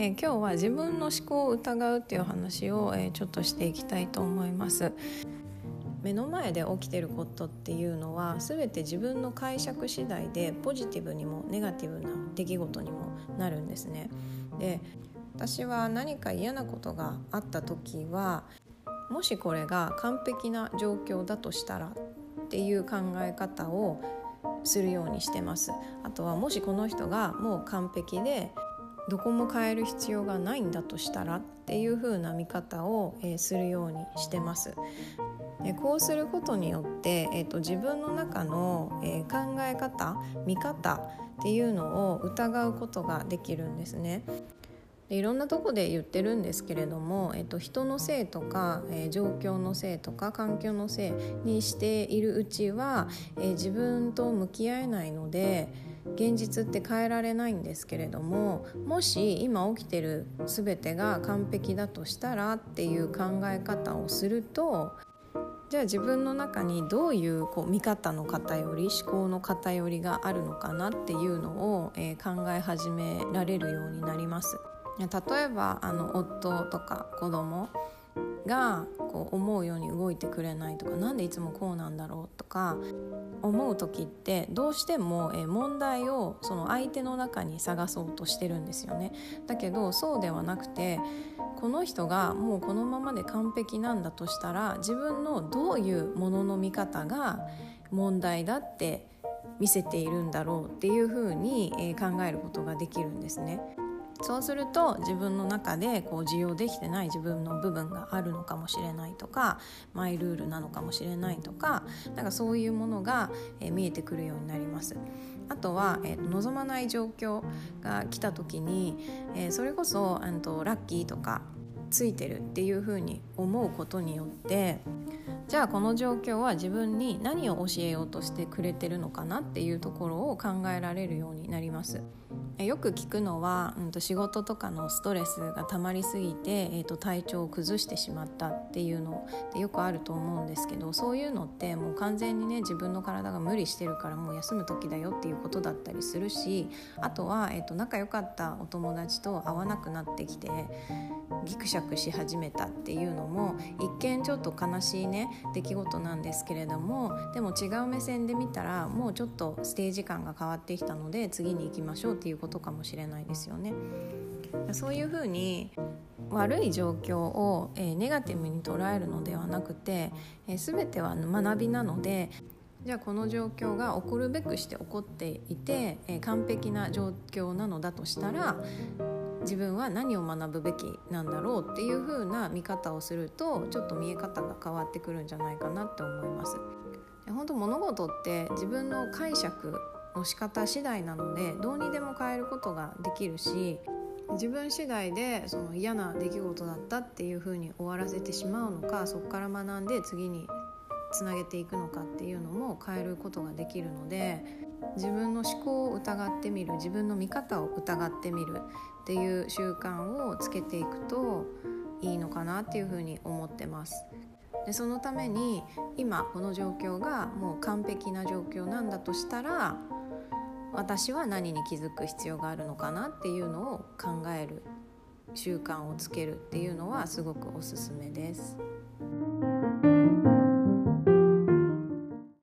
えー、今日は自分の思考を疑うっていう話を、えー、ちょっとしていきたいと思います。目の前で起きてることっていうのは全て自分の解釈次第でポジティブにもネガティブな出来事にもなるんですね。で私は何か嫌なことがあった時はもしこれが完璧な状況だとしたらっていう考え方をするようにしてます。あとはもしこの人がもう完璧でどこも変える必要がないんだとしたらっていう風な見方を、えー、するようにしてます。でこうすることによって、えーと、自分の中の、えー、考え方見方っていうのを疑うことができるんですね。でいろんなとこで言ってるんですけれども、えっと、人のせいとか、えー、状況のせいとか環境のせいにしているうちは、えー、自分と向き合えないので現実って変えられないんですけれどももし今起きてる全てが完璧だとしたらっていう考え方をするとじゃあ自分の中にどういうこう見方の偏り思考の偏りがあるのかなっていうのを、えー、考え始められるようになります。例えばあの夫とか子供がこう思うように動いてくれないとか何でいつもこうなんだろうとか思う時ってどうしても問題をその相手の中に探そうとしてるんですよね。だけどそうではなくてこの人がもうこのままで完璧なんだとしたら自分のどういうものの見方が問題だって見せているんだろうっていうふうに考えることができるんですね。そうすると自分の中でこう受容できてない自分の部分があるのかもしれないとかマイルールなのかもしれないとかなんかそういうものが、見えてくるようになります。あとは、えー、望まない状況が来た時に、えー、それこそあとラッキーとかついてるっていうふうに思うことによってじゃあこの状況は自分に何を教えようとしてくれてるのかなっていうところを考えられるようになります。よく聞くのは、うん、と仕事とかのストレスが溜まりすぎて、えー、と体調を崩してしまったっていうのでよくあると思うんですけどそういうのってもう完全にね自分の体が無理してるからもう休む時だよっていうことだったりするしあとは、えー、と仲良かったお友達と会わなくなってきてギクシャクし始めたっていうのも一見ちょっと悲しいね出来事なんですけれどもでも違う目線で見たらもうちょっとステージ感が変わってきたので次に行きましょうっていうことかもしれないですよね。そういうふうに悪い状況を、えネガティブに捉えるのではなくて、え全ては学びなのでじゃあこの状況が起こるべくして起こっていて、え完璧な状況なのだとしたら自分は何を学ぶべきなんだろうっていう風な見方をするとちょっと見え方が変わってくるんじゃないかなって思います。本当物事って自分の解釈の仕方次第なのでどうにでも変えることができるし自分次第でその嫌な出来事だったっていう風に終わらせてしまうのかそこから学んで次につなげていくのかっていうのも変えることができるので自分の思考を疑ってみる自分の見方を疑ってみるっていう習慣をつけていくといいのかなっていうふうに思ってます。でそのために今この状況がもう完璧な状況なんだとしたら私は何に気づく必要があるのかなっていうのを考える習慣をつけるっていうのはすごくおすすめです。